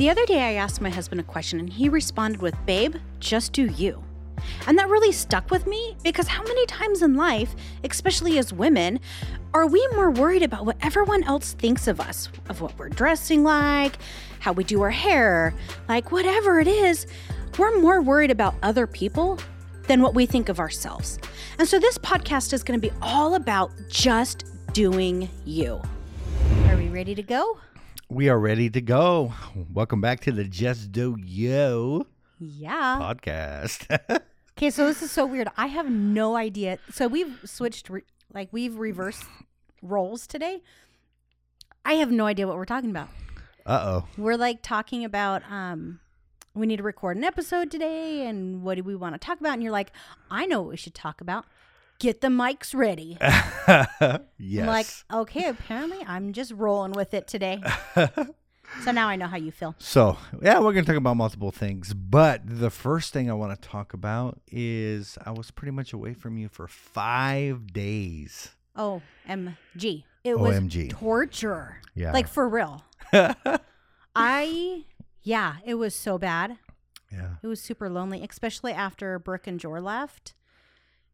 The other day, I asked my husband a question and he responded with, Babe, just do you. And that really stuck with me because how many times in life, especially as women, are we more worried about what everyone else thinks of us, of what we're dressing like, how we do our hair, like whatever it is? We're more worried about other people than what we think of ourselves. And so this podcast is going to be all about just doing you. Are we ready to go? We are ready to go. Welcome back to the Just Do You Yeah. podcast. Okay, so this is so weird. I have no idea. So we've switched, re- like we've reversed roles today. I have no idea what we're talking about. uh oh. We're like talking about um we need to record an episode today and what do we want to talk about? And you're like, I know what we should talk about. Get the mics ready. yes. I'm like, okay, apparently I'm just rolling with it today. so now I know how you feel. so, yeah, we're going to talk about multiple things. But the first thing I want to talk about is I was pretty much away from you for five days. OMG. It was OMG. torture. Yeah. Like for real. I yeah, it was so bad. yeah. It was super lonely, especially after Brooke and Jor left.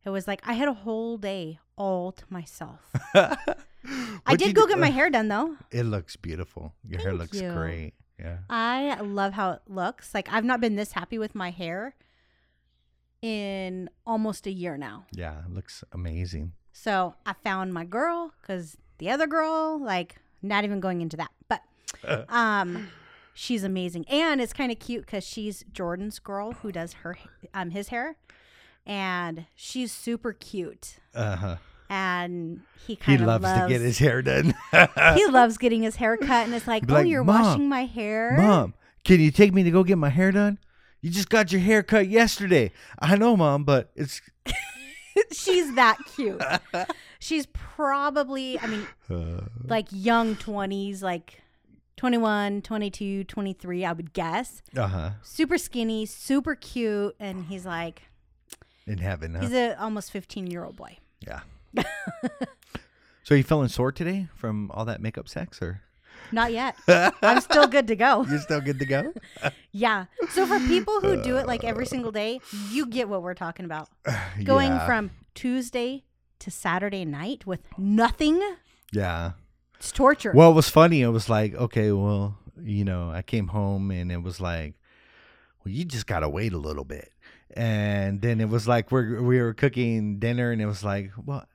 It was like I had a whole day all to myself. I did go get my hair done though. It looks beautiful. Your hair looks you. great. Yeah. I love how it looks. Like I've not been this happy with my hair in almost a year now. Yeah. It looks amazing. So I found my girl because the other girl, like, not even going into that, but um, she's amazing, and it's kind of cute because she's Jordan's girl who does her um his hair, and she's super cute, Uh huh. and he kind of loves, to get his hair done. he loves getting his hair cut, and it's like, Be oh, like, you're "Mom, washing my hair, Mom, can you take me to go get my hair done? You just got your hair cut yesterday. I know, Mom, but it's she's that cute. she's probably, I mean, uh, like young 20s, like 21, 22, 23, I would guess. uh-huh. Super skinny, super cute. And he's like, in heaven. Huh? he's a almost 15 year old boy. yeah. so you feeling sore today from all that makeup sex, or Not yet. I'm still good to go. you're still good to go? Yeah. So for people who do it like uh. every single day, you get what we're talking about. Going Yeah. from Tuesday to Saturday night with nothing, yeah. it's torture. Well, it was funny. It was like, okay, well, you know, I came home and it was like, well, you just gotta wait a little bit. And then it was like we're we were cooking dinner, and it was like, well,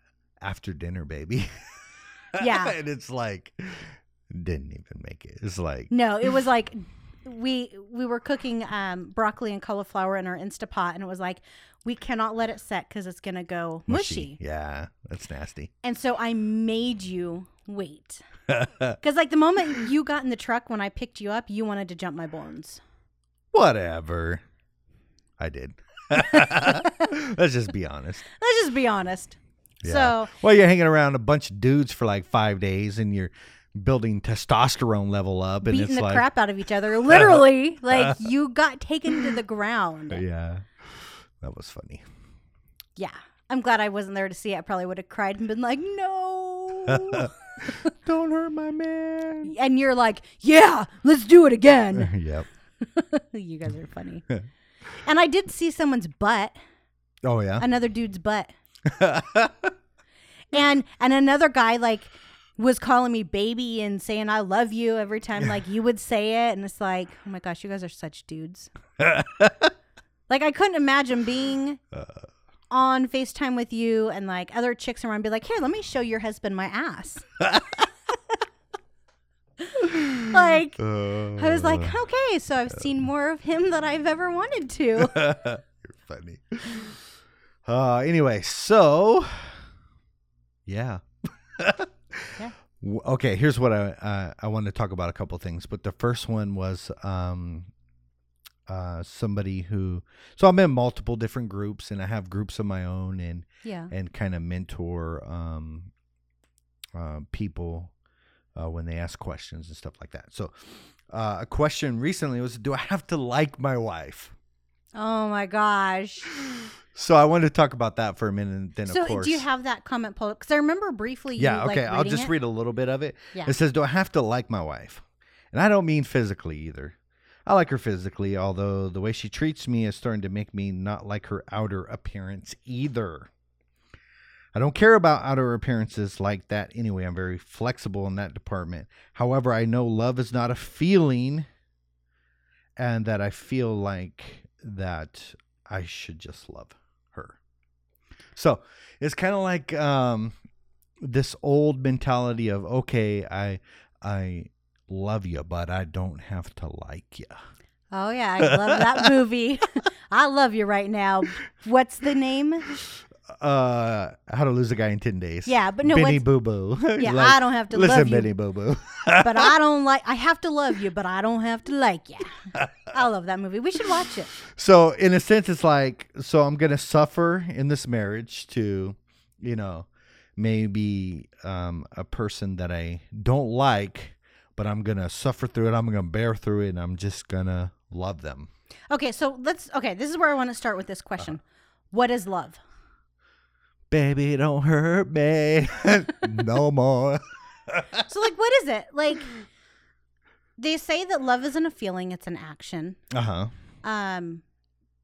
after dinner, baby. Yeah. and it's like, didn't even make it. It's like, No, it was like we we were cooking um, broccoli and cauliflower in our Instapot, and it was like we cannot let it set because it's gonna go mushy. Yeah, that's nasty. And so I made you wait because like the moment you got in the truck when I picked you up, you wanted to jump my bones. Whatever. I did. Let's just be honest. Let's just be honest. Yeah. So well, you're hanging around a bunch of dudes for like five days, and you're building testosterone level up, and beating it's the like, crap out of each other, literally, like you got taken to the ground. yeah, that was funny. Yeah. I'm glad I wasn't there to see it. I probably would have cried and been like, no. Don't hurt my man. and you're like, yeah, let's do it again. yep. you guys are funny. And I did see someone's butt, Oh yeah. another dude's butt. and and another guy like was calling me baby and saying I love you every time like you would say it and it's like, "Oh my gosh, you guys are such dudes." like I couldn't imagine being uh. on FaceTime with you and like other chicks around be like, "Here, let me show your husband my ass." like I was like, okay, so I've seen more of him than I've ever wanted to. You're funny. Uh, anyway, so yeah. Yeah. Okay, here's what I uh, I wanted to talk about a couple things, but the first one was um, uh, somebody who. So I'm in multiple different groups, and I have groups of my own, and Yeah. and kind of mentor um, uh, people uh, when they ask questions and stuff like that. So, uh, a question recently was, "Do I have to like my wife?" Oh my gosh. So I wanted to talk about that for a minute, and then So of course, do you have that comment poll? Because I remember briefly. You, yeah, like, okay. I'll just it. read a little bit of it. Yeah. It says, "Do I have to like my wife?" And I don't mean physically either. I like her physically, although the way she treats me is starting to make me not like her outer appearance either. I don't care about outer appearances like that anyway. I'm very flexible in that department. However, I know love is not a feeling and that I feel like that I should just love her. So, it's kind of like um this old mentality of okay, I I love you, but I don't have to like you. Oh yeah, I love that movie. I love you right now. What's the name? Uh, how to lose a guy in ten days? Yeah, but no, Benny Boo Boo. Yeah, I don't have to listen, love you. Benny Boo Boo. but I don't like. I have to love you, but I don't have to like you. I love that movie. We should watch it. So in a sense, it's like so I'm gonna suffer in this marriage to, you know, maybe um, a person that I don't like, but I'm gonna suffer through it. I'm gonna bear through it, and I'm just gonna love them. Okay, so let's. Okay, this is where I want to start with this question. What is love? Baby, don't hurt me no more. So, like, what is it? Like, they say that love isn't a feeling; it's an action. Uh huh. Um,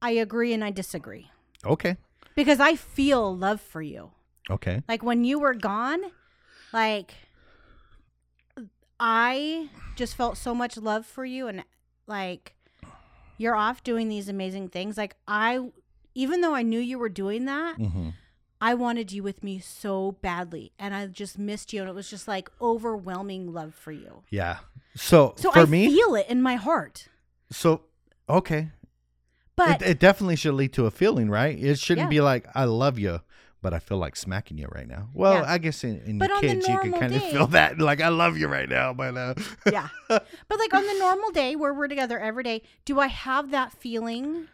I agree and I disagree Okay. because I feel love for you. Okay. Like when you were gone, like I just felt so much love for you and like you're off doing these amazing things. Like I even though I knew you were doing that, Mm-hmm. I wanted you with me so badly and I just missed you and it was just like overwhelming love for you. Yeah. So, So for I me, feel it in my heart. so okay, But it, it definitely should lead to a feeling, right? It shouldn't Yeah. be like I love you, but I feel like smacking you right now. Well, Yeah. I guess in, in your kids you can kind of feel that, like I love you right now, but uh, yeah. But like on the normal day where we're together every day, do I have that feeling?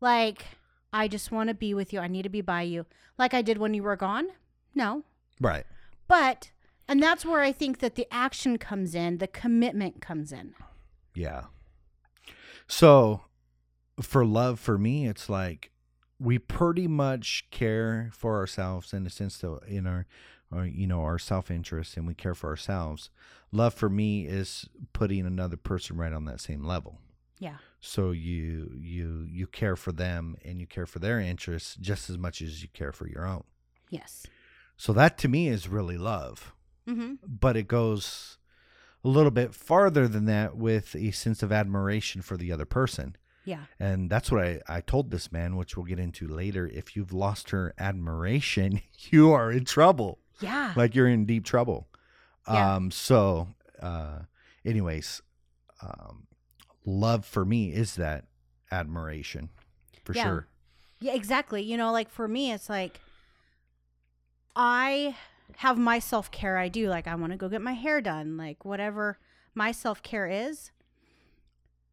Like I just want to be with you. I need to be by you. Like I did when you were gone? No. right, But and that's where I think that the action comes in, the commitment comes in. yeah. So, for love, for me, it's like we pretty much care for ourselves in the sense that in our, our you know, our self interest, and we care for ourselves. Love for me is putting another person right on that same level. Yeah. so you you you care for them and you care for their interests just as much as you care for your own Yes. so that to me is really love Mhm. but it goes a little bit farther than that with a sense of admiration for the other person Yeah. and that's what I, I told this man which we'll get into later if you've lost her admiration you are in trouble Yeah. like you're in deep trouble. Yeah. Um so uh anyways, um love for me is that admiration for Yeah. sure. Yeah, exactly. You know, like for me, it's like I have my self care I do. Like, I want to go get my hair done, like, whatever my self care is.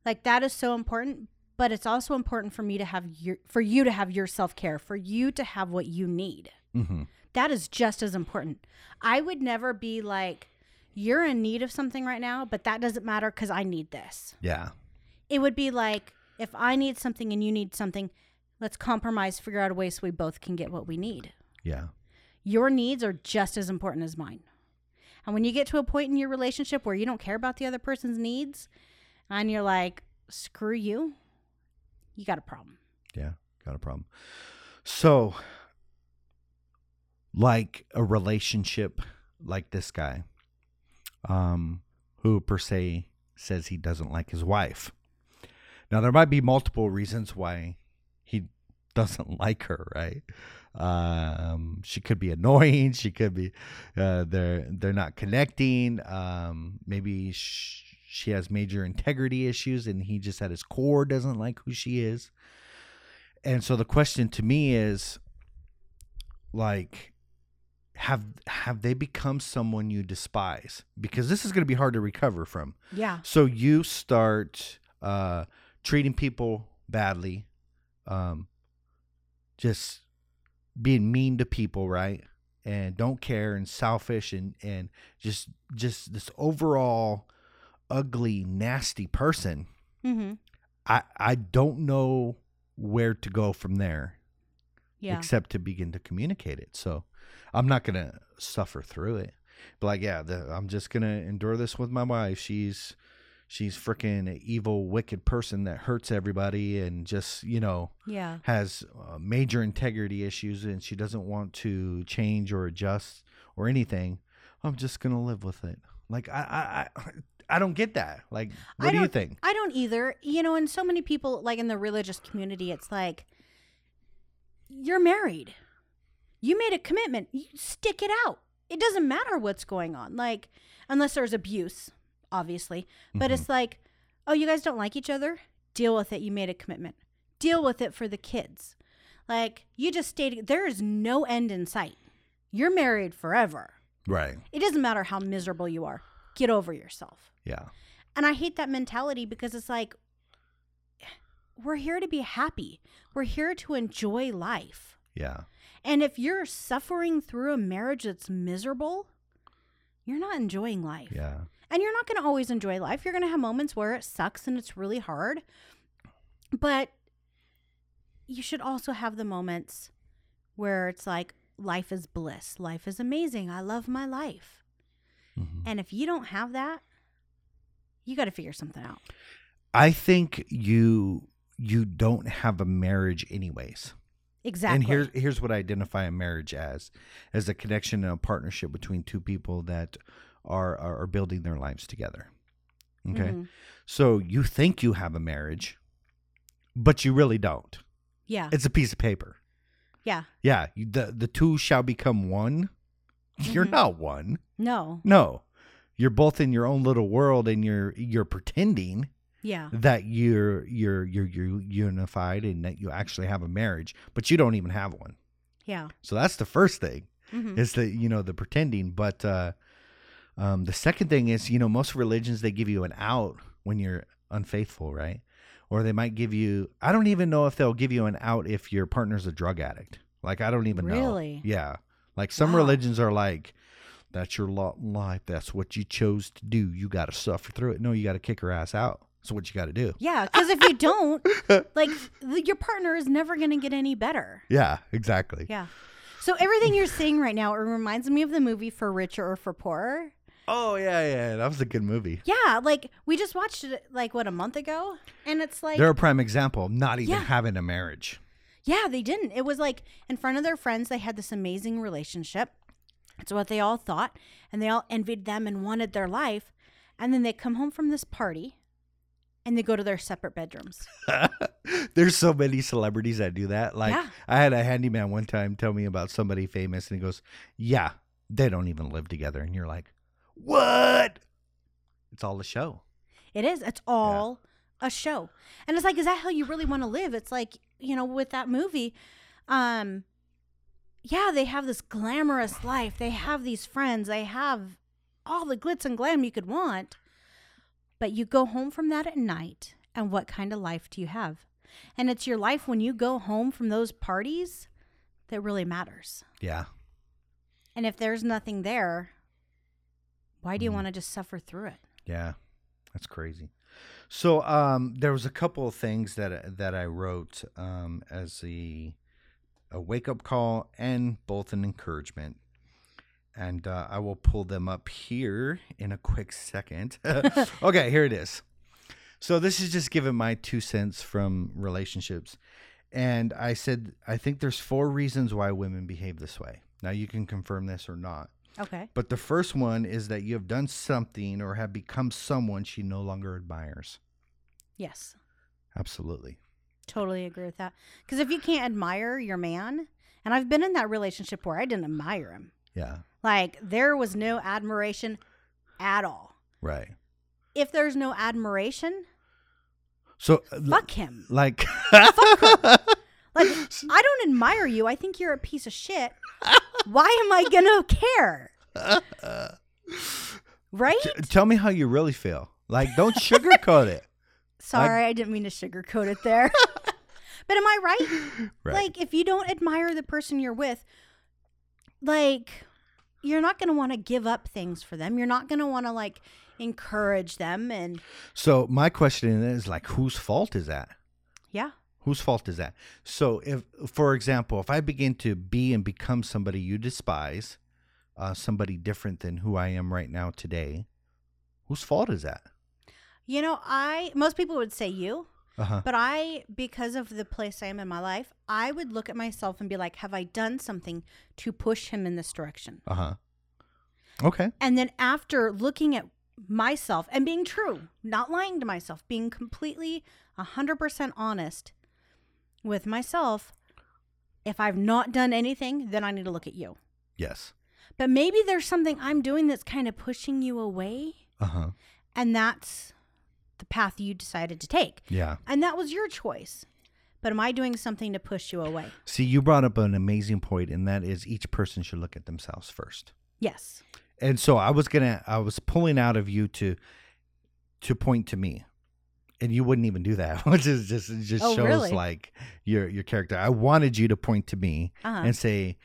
Like, that is so important. But it's also important for me to have your, for you to have your self care, for you to have what you need. hmm That is just as important. I would never be like, you're in need of something right now, but that doesn't matter because I need this Yeah. It would be like if I need something and you need something, let's compromise, figure out a way so we both can get what we need. Yeah. Your needs are just as important as mine. And when you get to a point in your relationship where you don't care about the other person's needs and you're like, screw you, you got a problem. Yeah. Got a problem. So like a relationship like this guy, um, who per se says he doesn't like his wife. Now there might be multiple reasons why he doesn't like her, right? Um, she could be annoying. She could be uh, they're they're not connecting. Um, maybe sh- she has major integrity issues, and he just at his core doesn't like who she is. And so the question to me is, like, have have they become someone you despise? Because this is going to be hard to recover from. Yeah. So you start uh, treating people badly, um, just being mean to people, right? And don't care and selfish and and just just this overall ugly, nasty person. Mm-hmm. I I don't know where to go from there Yeah. except to begin to communicate it. So I'm not gonna suffer through it. But like, yeah, the, I'm just gonna endure this with my wife. She's she's freaking evil, wicked person that hurts everybody and just you know Yeah. has uh, major integrity issues and she doesn't want to change or adjust or anything. I'm just gonna live with it. Like I I I, I don't get that. Like what do you think? I don't either. You know, and so many people, like in the religious community, it's like, you're married. You made a commitment. You stick it out. It doesn't matter what's going on. Like, unless there's abuse, obviously. But mm-hmm. it's like, oh, you guys don't like each other? Deal with it. You made a commitment. Deal with it for the kids. Like, you just stayed, there is no end in sight. You're married forever. Right. It doesn't matter how miserable you are. Get over yourself. Yeah. And I hate that mentality because it's like, we're here to be happy. We're here to enjoy life. Yeah. And if you're suffering through a marriage that's miserable, you're not enjoying life. Yeah. And you're not going to always enjoy life. You're going to have moments where it sucks and it's really hard. But you should also have the moments where it's like, life is bliss. Life is amazing. I love my life. Mhm. And if you don't have that, you got to figure something out. I think you you don't have a marriage anyways. Exactly. And here's here's what I identify a marriage as as a connection and a partnership between two people that are are, are building their lives together. Okay. Mhm. So you think you have a marriage, but you really don't. Yeah. It's a piece of paper. Yeah. Yeah, the the two shall become one. You're Mhm. not one. No. No. You're both in your own little world and you're you're pretending Yeah. that you're you're you're you're unified and that you actually have a marriage, but you don't even have one. Yeah. So that's the first thing. Mhm. Is the you know the pretending, but uh um the second thing is, you know, most religions they give you an out when you're unfaithful, right? Or they might give you I don't even know if they'll give you an out if your partner's a drug addict. Like I don't even know. Really? Yeah. Like some Wow. religions are like that's your lot in life. That's what you chose to do. You got to suffer through it. No, you got to kick her ass out. That's what you got to do. Yeah. Because if you don't, like, your partner is never going to get any better. Yeah, exactly. Yeah. So everything you're saying right now, it reminds me of the movie For Richer or For Poorer. Oh yeah, yeah. That was a good movie. Yeah. Like, we just watched it, like, what, a month ago? And it's like, They're a prime example of not even Yeah. having a marriage. Yeah, they didn't. It was like in front of their friends, they had this amazing relationship. It's what they all thought, and they all envied them and wanted their life. And then they come home from this party and they go to their separate bedrooms. There's so many celebrities that do that. Like Yeah. I had a handyman one time tell me about somebody famous and he goes, "Yeah, they don't even live together." And you're like, "What?" It's all a show. It is. It's all a show. And it's like, is that how you really want to live? It's like, you know, with that movie, um, yeah, they have this glamorous life. They have these friends. They have all the glitz and glam you could want. But you go home from that at night, and what kind of life do you have? And it's your life when you go home from those parties that really matters. Yeah. And if there's nothing there, why do you Mhm. want to just suffer through it? Yeah, that's crazy. So um, there was a couple of things that that I wrote um, as a a wake up call and both an encouragement, and uh, I will pull them up here in a quick second. okay, here it is. So this is just giving my two cents from relationships, and I said I think there's four reasons why women behave this way. Now you can confirm this or not. Okay. But the first one is that you have done something or have become someone she no longer admires. Yes. Absolutely. Totally agree with that. Because if you can't admire your man, and I've been in that relationship where I didn't admire him, Yeah. like there was no admiration at all. Right. If there's no admiration, So, uh, fuck him. like, Like I don't admire you. I think you're a piece of shit. Why am I gonna care? Right? t- tell me how you really feel. Like, don't sugarcoat it. Sorry, I didn't mean to sugarcoat it there. but am I right? Right. Like, if you don't admire the person you're with, like, you're not going to want to give up things for them. You're not going to want to, like, encourage them. And so, my question is, like, whose fault is that? yeah, Whose fault is that? So, if, for example, if I begin to be and become somebody you despise, uh, somebody different than who I am right now today, whose fault is that? You know, I most people would say you, Uh huh. but I because of the place I am in my life, I would look at myself and be like, have I done something to push him in this direction? Uh huh. Okay. And then after looking at myself and being true, not lying to myself, being completely 100% honest with myself, if I've not done anything, then I need to look at you. Yes. But maybe there's something I'm doing that's kind of pushing you away, Uh huh. and that's the path you decided to take. Yeah. And that was your choice. But am I doing something to push you away? See, you brought up an amazing point, and that is each person should look at themselves first. Yes. And so I was gonna, I was pulling out of you to, to point to me, and you wouldn't even do that, which is just it just Oh, shows really? like your your character. I wanted you to point to me Uh-huh. and say,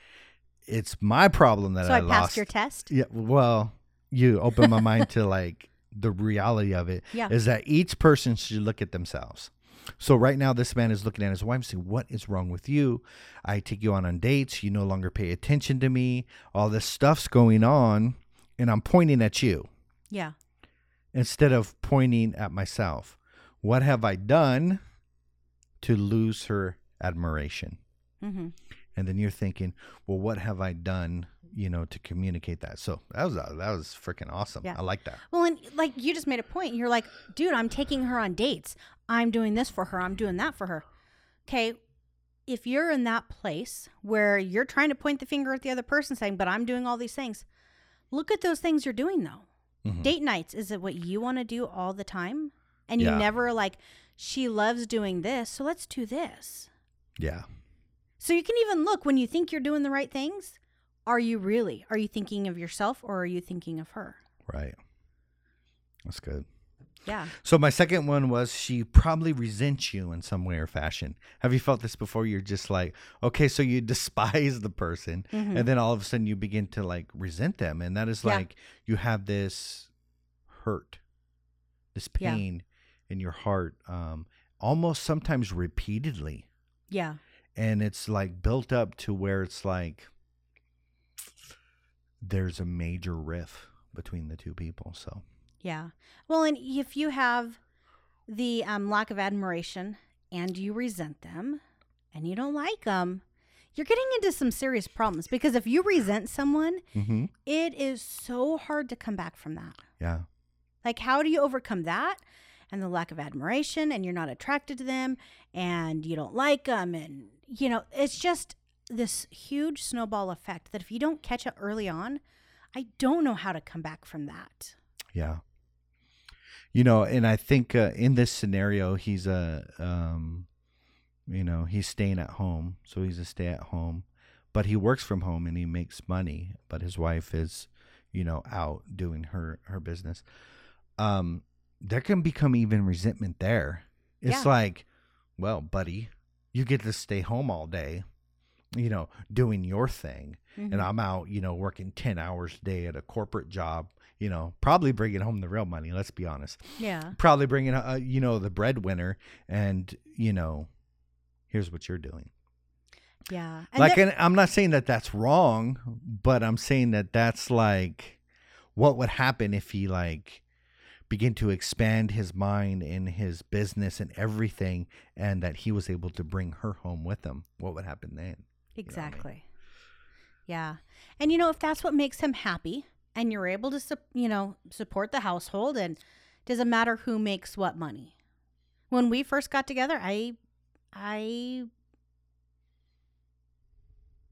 "It's my problem that so I, I, passed lost." your test? Yeah. Well, you opened my mind to like the reality of it. Yeah. Is that each person should look at themselves. So right now, this man is looking at his wife and saying, "What is wrong with you? I take you on on dates. You no longer pay attention to me. All this stuff's going on, and I'm pointing at you Yeah. instead of pointing at myself. What have I done to lose her admiration?" hmm And then you're thinking, "Well, what have I done?" You know, to communicate that. So that was that was freaking awesome. Yeah. I like that. Well, and like you just made a point. You're like, dude, I'm taking her on dates. I'm doing this for her. I'm doing that for her. Okay. If you're in that place where you're trying to point the finger at the other person saying, but I'm doing all these things, look at those things you're doing though. Mhm. Date nights, is it what you want to do all the time? And you Yeah. never like, she loves doing this, so let's do this. Yeah. So you can even look when you think you're doing the right things. Are you really? Are you thinking of yourself or are you thinking of her? Right. That's good. Yeah. So my second one was she probably resents you in some way or fashion. Have you felt this before? You're just like, okay, so you despise the person, Mhm. and then all of a sudden you begin to like resent them, and that is Yeah. like you have this hurt, this Yeah. pain in your heart, um, almost sometimes repeatedly, Yeah. and it's like built up to where it's like there's a major riff between the two people. So Yeah. Well, and if you have the um, lack of admiration and you resent them and you don't like them, you're getting into some serious problems because if you resent someone, mm-hmm. it is so hard to come back from that. yeah, Like, how do you overcome that and the lack of admiration and you're not attracted to them and you don't like them? And, you know, it's just this huge snowball effect that if you don't catch it early on, I don't know how to come back from that. Yeah. You know, and I think uh, in this scenario, he's a, um, you know, he's staying at home, so he's a stay at home, but he works from home and he makes money, but his wife is, you know, out doing her her business. Um, there can become even resentment there. It's Yeah. like, well, buddy, you get to stay home all day, you know, doing your thing Mhm. and I'm out, you know, working 10 hours a day at a corporate job, you know, probably bringing home the real money, let's be honest. yeah. Probably bringing, uh, you know, the breadwinner and, you know, here's what you're doing. Yeah. And like, and I'm not saying that that's wrong, but I'm saying that that's like what would happen if he like begin to expand his mind in his business and everything and that he was able to bring her home with him. What would happen then? know I mean? exactly. Yeah. And you know, if that's what makes him happy and you're able to, sup- you know, support the household and doesn't matter who makes what money. When we first got together, I, I,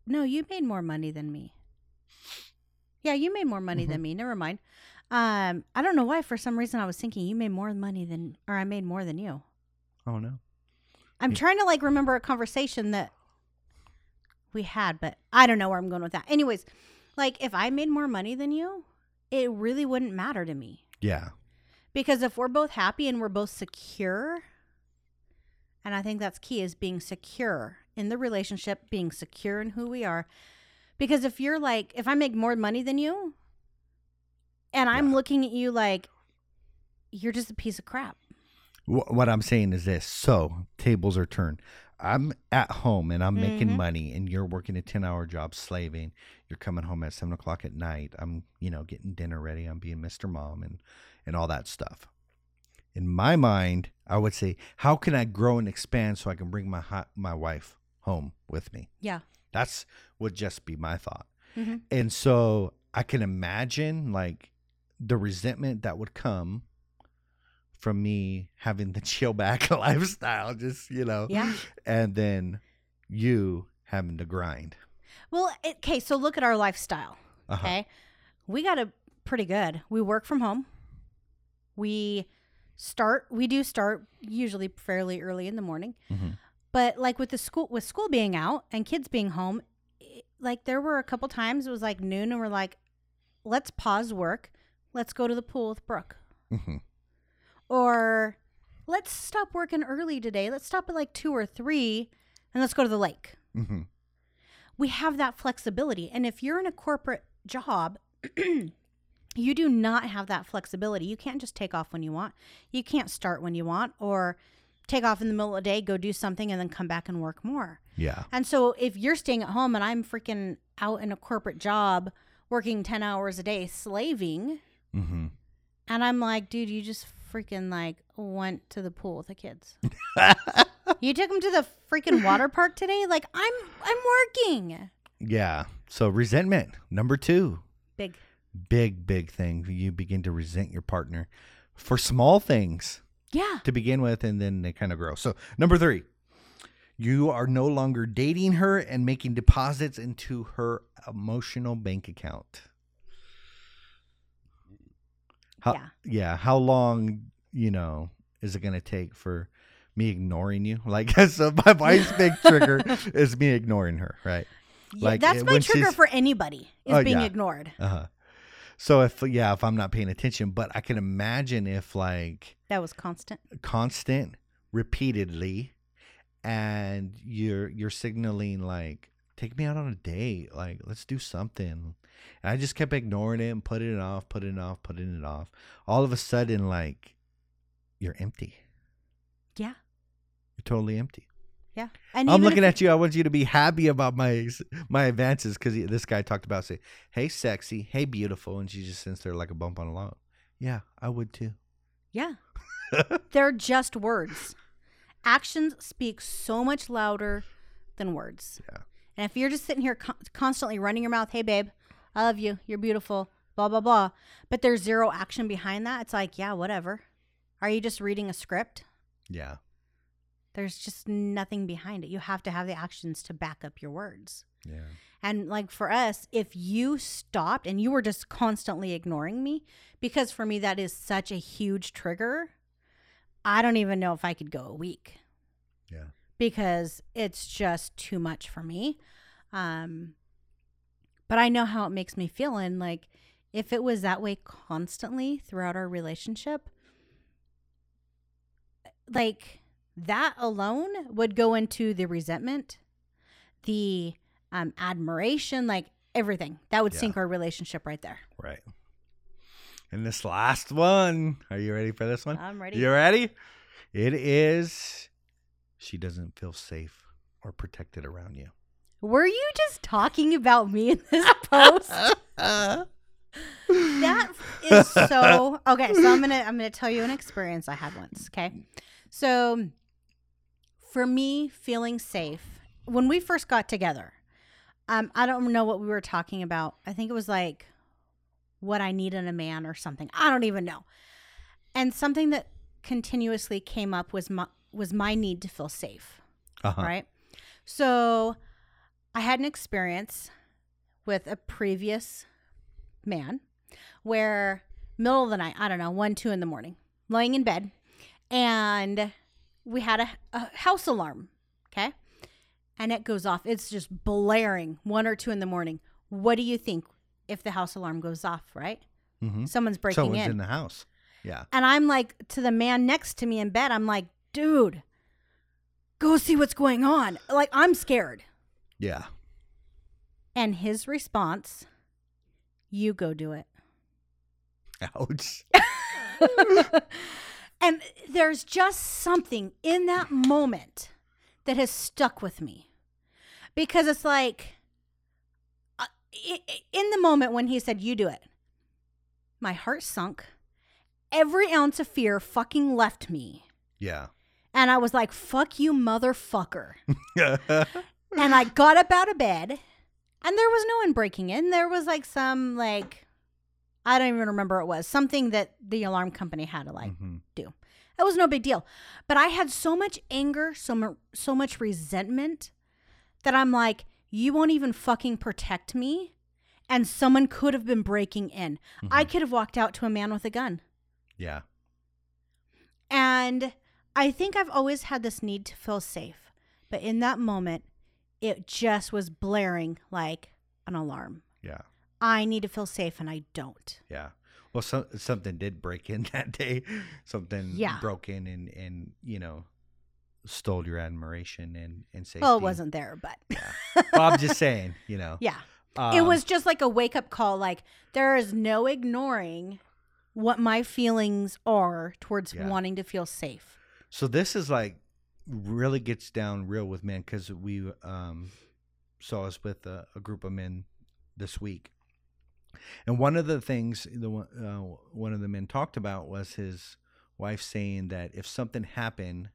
no, you made more money than me. Yeah, you made more money than mm-hmm. me. Never mind. Um, I don't know why. For some reason, I was thinking you made more money than, or I made more than you. Oh, no. I'm Yeah. trying to like remember a conversation that we had, but I don't know where I'm going with that. Anyways, like if I made more money than you, it really wouldn't matter to me. Yeah. Because if we're both happy and we're both secure, and I think that's key is being secure in the relationship, being secure in who we are. Because if you're like, if I make more money than you, and I'm Yeah. looking at you like you're just a piece of crap. What I'm saying is this. So tables are turned. I'm at home and I'm making Mhm. money, and you're working a 10 hour job slaving. You're coming home at seven o'clock at night. I'm, you know, getting dinner ready. I'm being Mr. Mom and, and all that stuff. in my mind, I would say, how can I grow and expand so I can bring my my wife home with me? Yeah. That's would just be my thought. Mhm. And so I can imagine like the resentment that would come from me having the chill back lifestyle, just, you know, Yeah. and then you having to grind. Well, it- okay, so look at our lifestyle. Uh-huh. Okay. We got it pretty good. We work from home. We start we do start usually fairly early in the morning. Mhm. But like with the school with school being out and kids being home, it- like there were a couple times it was like noon and we're like let's pause work. Let's go to the pool with Brooke. Mhm. Or let's stop working early today. Let's stop at like 2 or 3 and let's go to the lake Mhm. we have that flexibility. And if you're in a corporate job, you do not have that flexibility. You can't just take off when you want. You can't start when you want or take off in the middle of the day, go do something, and then come back and work more. Yeah. And so if you're staying at home and I'm freaking out in a corporate job working 10 hours a day slaving, Mhm. and I'm like, dude, you just freaking like went to the pool with the kids. you took them to the freaking water park today? Like I'm I'm working. yeah. So resentment, number 2. Big. Big big thing. You begin to resent your partner for small things. Yeah. to begin with, and then they kind of grow. So, number three, you are no longer dating her and making deposits into her emotional bank account. How, Yeah. yeah. How long, you know, is it going to take for me ignoring you? Like, so my wife's big trigger is me ignoring her, right? Yeah, Like, that's it- my trigger for anybody is Oh, being yeah. ignored. Uh huh. So if yeah, if I'm not paying attention, but I can imagine if like That was constant. constant repeatedly and you're you're signaling like take me out on a date like let's do something and i just kept ignoring it and putting it off putting it off putting it off all of a sudden like you're empty Yeah. you're totally empty Yeah. And i'm looking at you i want you to be happy about my my advances because this guy talked about say hey sexy hey beautiful and she just sits there like a bump on a log yeah i would too Yeah. They're just words. Actions speak so much louder than words. Yeah. And if you're just sitting here con- constantly running your mouth, hey, babe, I love you. You're beautiful, blah, blah, blah. But there's zero action behind that. It's like, yeah, whatever. Are you just reading a script? yeah There's just nothing behind it. You have to have the actions to back up your words. yeah And like for us, if you stopped and you were just constantly ignoring me, because for me that is such a huge trigger, I don't even know if I could go a week yeah because it's just too much for me. Um but I know how it makes me feel and like if it was that way constantly throughout our relationship, like that alone would go into the resentment, the um, admiration, like everything. That would Yeah. sink our relationship right there. Right. And this last one, are you ready for this one? I'm ready. You ready? It is she doesn't feel safe or protected around you. Were you just talking about me in this post? that is so okay so i'm gonna i'm gonna tell you an experience i had once okay so for me feeling safe when we first got together um i don't know what we were talking about i think it was like what i need in a man or something i don't even know and something that continuously came up was my was my need to feel safe Uh-huh. right? So I had an experience with a previous man where middle of the night, I don't know, one, two in the morning, laying in bed, and we had a, a house alarm, okay? And it goes off. It's just blaring one or two in the morning. What do you think if the house alarm goes off, right? Mm-hmm. Someone's breaking in. Someone's in. in the house. Yeah. And I'm like, to the man next to me in bed, I'm like, dude, go see what's going on. Like, I'm scared. Yeah. And his response, you go do it. Ouch. and there's just something in that moment that has stuck with me because it's like, uh, in the moment when he said, you do it, my heart sunk. every ounce of fear fucking left me. Yeah. And I was like, fuck you, motherfucker. and I got up out of bed, and there was no one breaking in. There was like some, like, I don't even remember what it was, something that the alarm company had to like Mhm. do. It was no big deal. But I had so much anger, so, mu- so much resentment that I'm like, you won't even fucking protect me. And someone could have been breaking in. I could have walked out to a man with a gun. Yeah. And I think I've always had this need to feel safe. But in that moment, it just was blaring like an alarm. Yeah. I need to feel safe and I don't. Yeah. Well, so, something did break in that day. Something Yeah. broke in and, and, you know, stole your admiration and, and safety. Well, it wasn't there, but Well, I'm just saying, you know. yeah. it Um, was just like a wake up call. Like, there is no ignoring what my feelings are towards Yeah. wanting to feel safe. So this is like really gets down real with men because we um saw us with a, a group of men this week, and one of the things the one- uh, one of the men talked about was his wife saying that if something happened,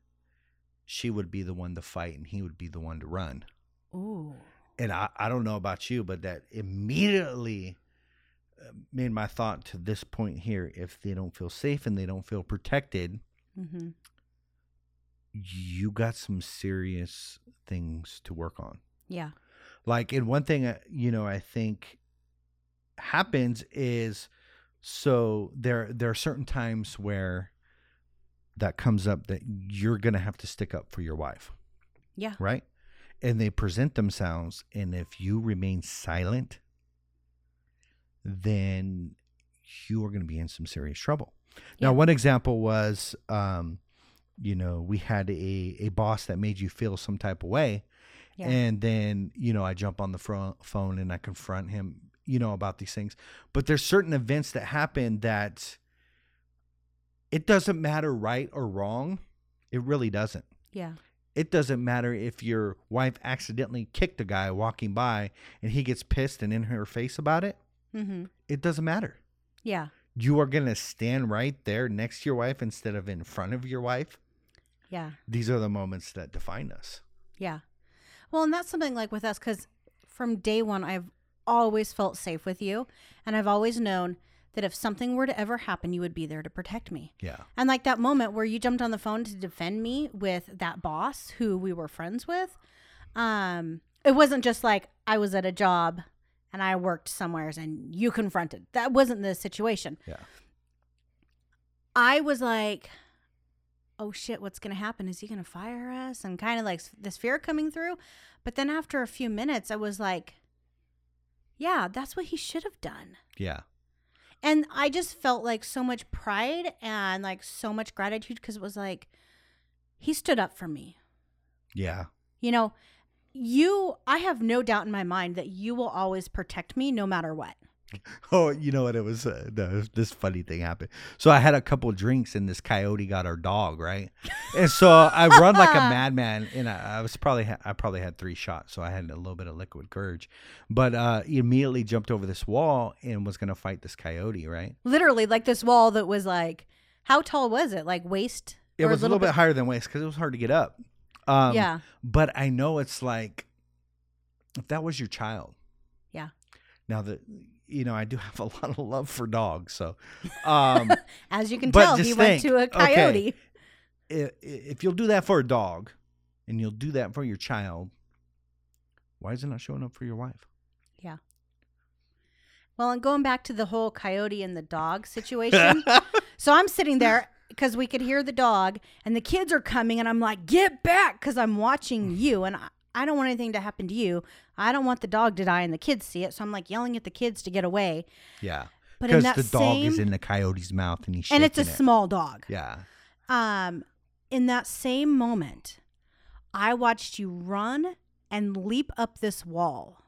she would be the one to fight and he would be the one to run. Ooh. And I, I don't know about you, but that immediately uh, made my thought to this point here. If they don't feel safe and they don't feel protected, hmm you got some serious things to work on. Yeah. Like, and one thing, uh, you know, I think happens is so there there are certain times where that comes up that you're gonna have to stick up for your wife, Yeah. right? And they present themselves, and if you remain silent, then you are going to be in some serious trouble. Now, one example was, um, you know, we had a, a boss that made you feel some type of way. Yeah. And then, you know, I jump on the fro- phone and I confront him, you know, about these things. But there's certain events that happen that it doesn't matter right or wrong. It really doesn't. Yeah. It doesn't matter if your wife accidentally kicked a guy walking by and he gets pissed and in her face about it. hmm It doesn't matter. Yeah. You are going to stand right there next to your wife instead of in front of your wife. Yeah. These are the moments that define us. Yeah. Well, and that's something like with us because from day one, I've always felt safe with you. And I've always known that if something were to ever happen, you would be there to protect me. Yeah. And like that moment where you jumped on the phone to defend me with that boss who we were friends with, um, it wasn't just like I was at a job and I worked somewheres and you confronted. That wasn't the situation. Yeah. I was like, oh shit, what's going to happen? Is he going to fire us? And kind of like this fear coming through. But then after a few minutes, I was like, yeah, that's what he should have done. Yeah. And I just felt like so much pride and like so much gratitude because it was like, he stood up for me. Yeah. You know, you, I have no doubt in my mind that you will always protect me no matter what. Oh, you know what? It was uh, no, this funny thing happened. So I had a couple drinks, and this coyote got our dog, right? And so I run like a madman, and I, I was probably ha- I probably had three shots, so I had a little bit of liquid courage. But uh, he immediately jumped over this wall and was gonna fight this coyote, right? Literally, like this wall that was like, how tall was it? Like waist? It was a little bit higher than waist because it was hard to get up. Um, yeah. But I know it's like if that was your child. Yeah. Now that you know, I do have a lot of love for dogs, so um, As you can tell, he just went to a okay. coyote. i- if you'll do that for a dog and you'll do that for your child, why is it not showing up for your wife? Yeah. Well, and going back to the whole coyote and the dog situation. so I'm sitting there because we could hear the dog and the kids are coming, and I'm like, get back because I'm watching you. And I, I don't want anything to happen to you. I don't want the dog to die and the kids see it. So I'm like yelling at the kids to get away. yeah, But in because that the dog is in the coyote's mouth and he's And it's a it. small dog. Yeah, um in that same moment i watched you run and leap up this wall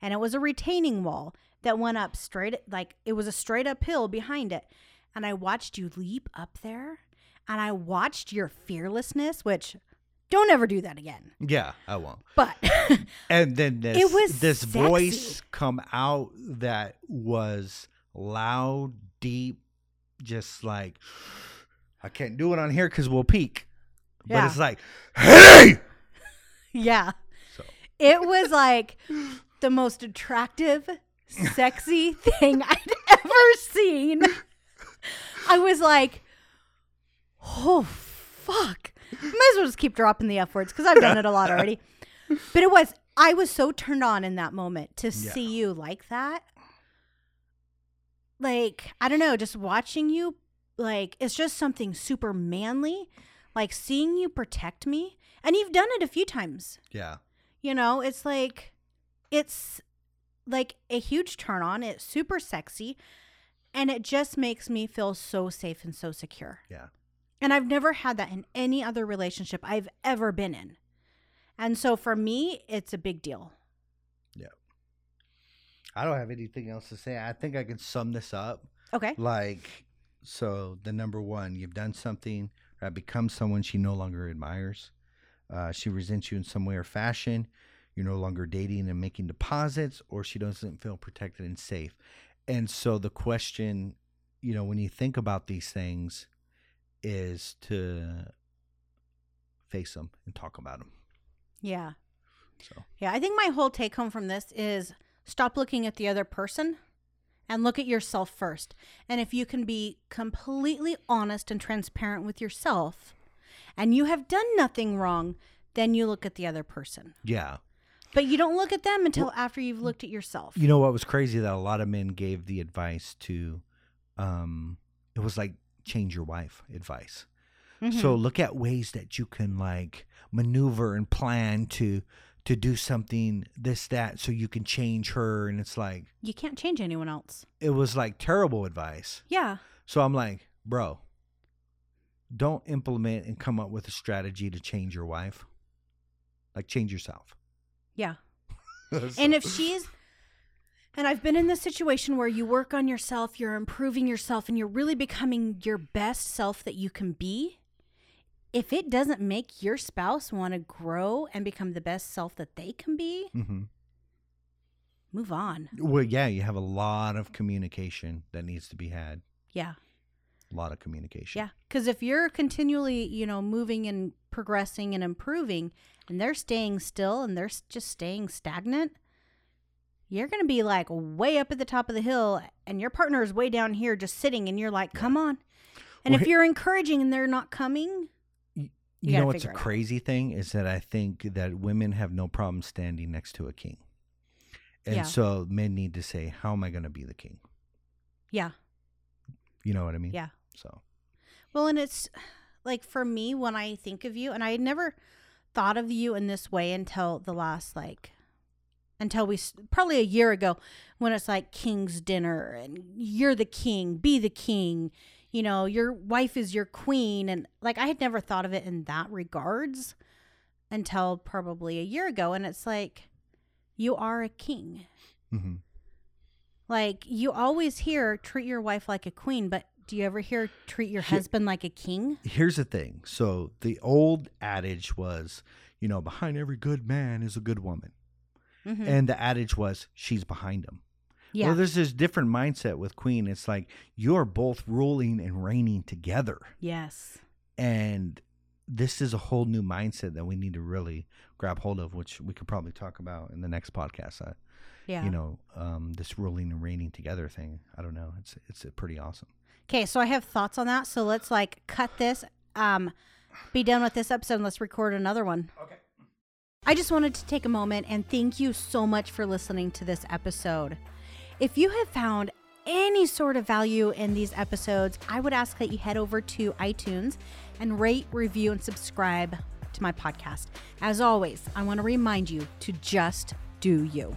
and it was a retaining wall that went up straight like it was a straight uphill behind it and i watched you leap up there and i watched your fearlessness which don't ever do that again yeah, I won't. but And then this It was this sexy. voice come out that was loud, deep, just like I can't do it on here because we'll peak. But Yeah. it's like, hey, Yeah. so It was like the most attractive, sexy thing I'd ever seen. I was like, oh, fuck. Might as well just keep dropping the F words because I've done it a lot already. But it was, I was so turned on in that moment to Yeah. see you like that. Like, I don't know, just watching you, like, it's just something super manly. Like, seeing you protect me. And you've done it a few times. yeah, You know, it's like it's like a huge turn on. It's super sexy and it just makes me feel so safe and so secure. yeah, And I've never had that in any other relationship I've ever been in. And so for me, it's a big deal. Yeah. I don't have anything else to say. I think I can sum this up. Okay. Like, so the number one, you've done something that becomes someone she no longer admires. Uh, she resents you in some way or fashion. You're no longer dating and making deposits, or she doesn't feel protected and safe. And so the question, you know, when you think about these things, is to face them and talk about them. Yeah. So Yeah. I think my whole take home from this is stop looking at the other person and look at yourself first. And if you can be completely honest and transparent with yourself and you have done nothing wrong, then you look at the other person. yeah, But you don't look at them until after you've looked at yourself. You know what was crazy that a lot of men gave the advice to um it was like change your wife advice. Mhm. So look at ways that you can like maneuver and plan to to do something this that so you can change her and it's like you can't change anyone else. it was like terrible advice. Yeah. So I'm like, bro, don't implement and come up with a strategy to change your wife. Like change yourself. Yeah. And if she's and I've been in this situation where you work on yourself, you're improving yourself, and you're really becoming your best self that you can be. If it doesn't make your spouse want to grow and become the best self that they can be, hmm move on. Well, yeah, you have a lot of communication that needs to be had. Yeah. A lot of communication. Yeah. Because if you're continually, you know, moving and progressing and improving, and they're staying still and they're just staying stagnant, you're going to be like way up at the top of the hill, and your partner is way down here just sitting, and you're like, come on. And Well, if you're encouraging and they're not coming, You, You know what's a it out. crazy thing is that I think that women have no problem standing next to a king. And Yeah. so men need to say, How am I going to be the king? yeah. You know what I mean? Yeah. So, Well, and it's like for me, when I think of you, and I had never thought of you in this way until the last, like, until we probably a year ago when it's like king's dinner and you're the king, be the king, you know, your wife is your queen. And like, I had never thought of it in that regards until probably a year ago. And it's like, you are a king. mhm. Like, you always hear treat your wife like a queen, but do you ever hear treat your husband like a king? here's the thing. So, the old adage was, you know, behind every good man is a good woman. Mhm. And the adage was, she's behind him. Yeah. Well, there's this different mindset with Queen. It's like you're both ruling and reigning together. yes. And this is a whole new mindset that we need to really grab hold of, which we could probably talk about in the next podcast. Uh, Yeah. You know, um, this ruling and reigning together thing. I don't know. It's it's pretty awesome. Okay, so I have thoughts on that. So let's like cut this, um, be done with this episode, and let's record another one. Okay. I just wanted to take a moment and thank you so much for listening to this episode. If you have found any sort of value in these episodes, I would ask that you head over to iTunes and rate, review, and subscribe to my podcast. As always, I want to remind you to just do you.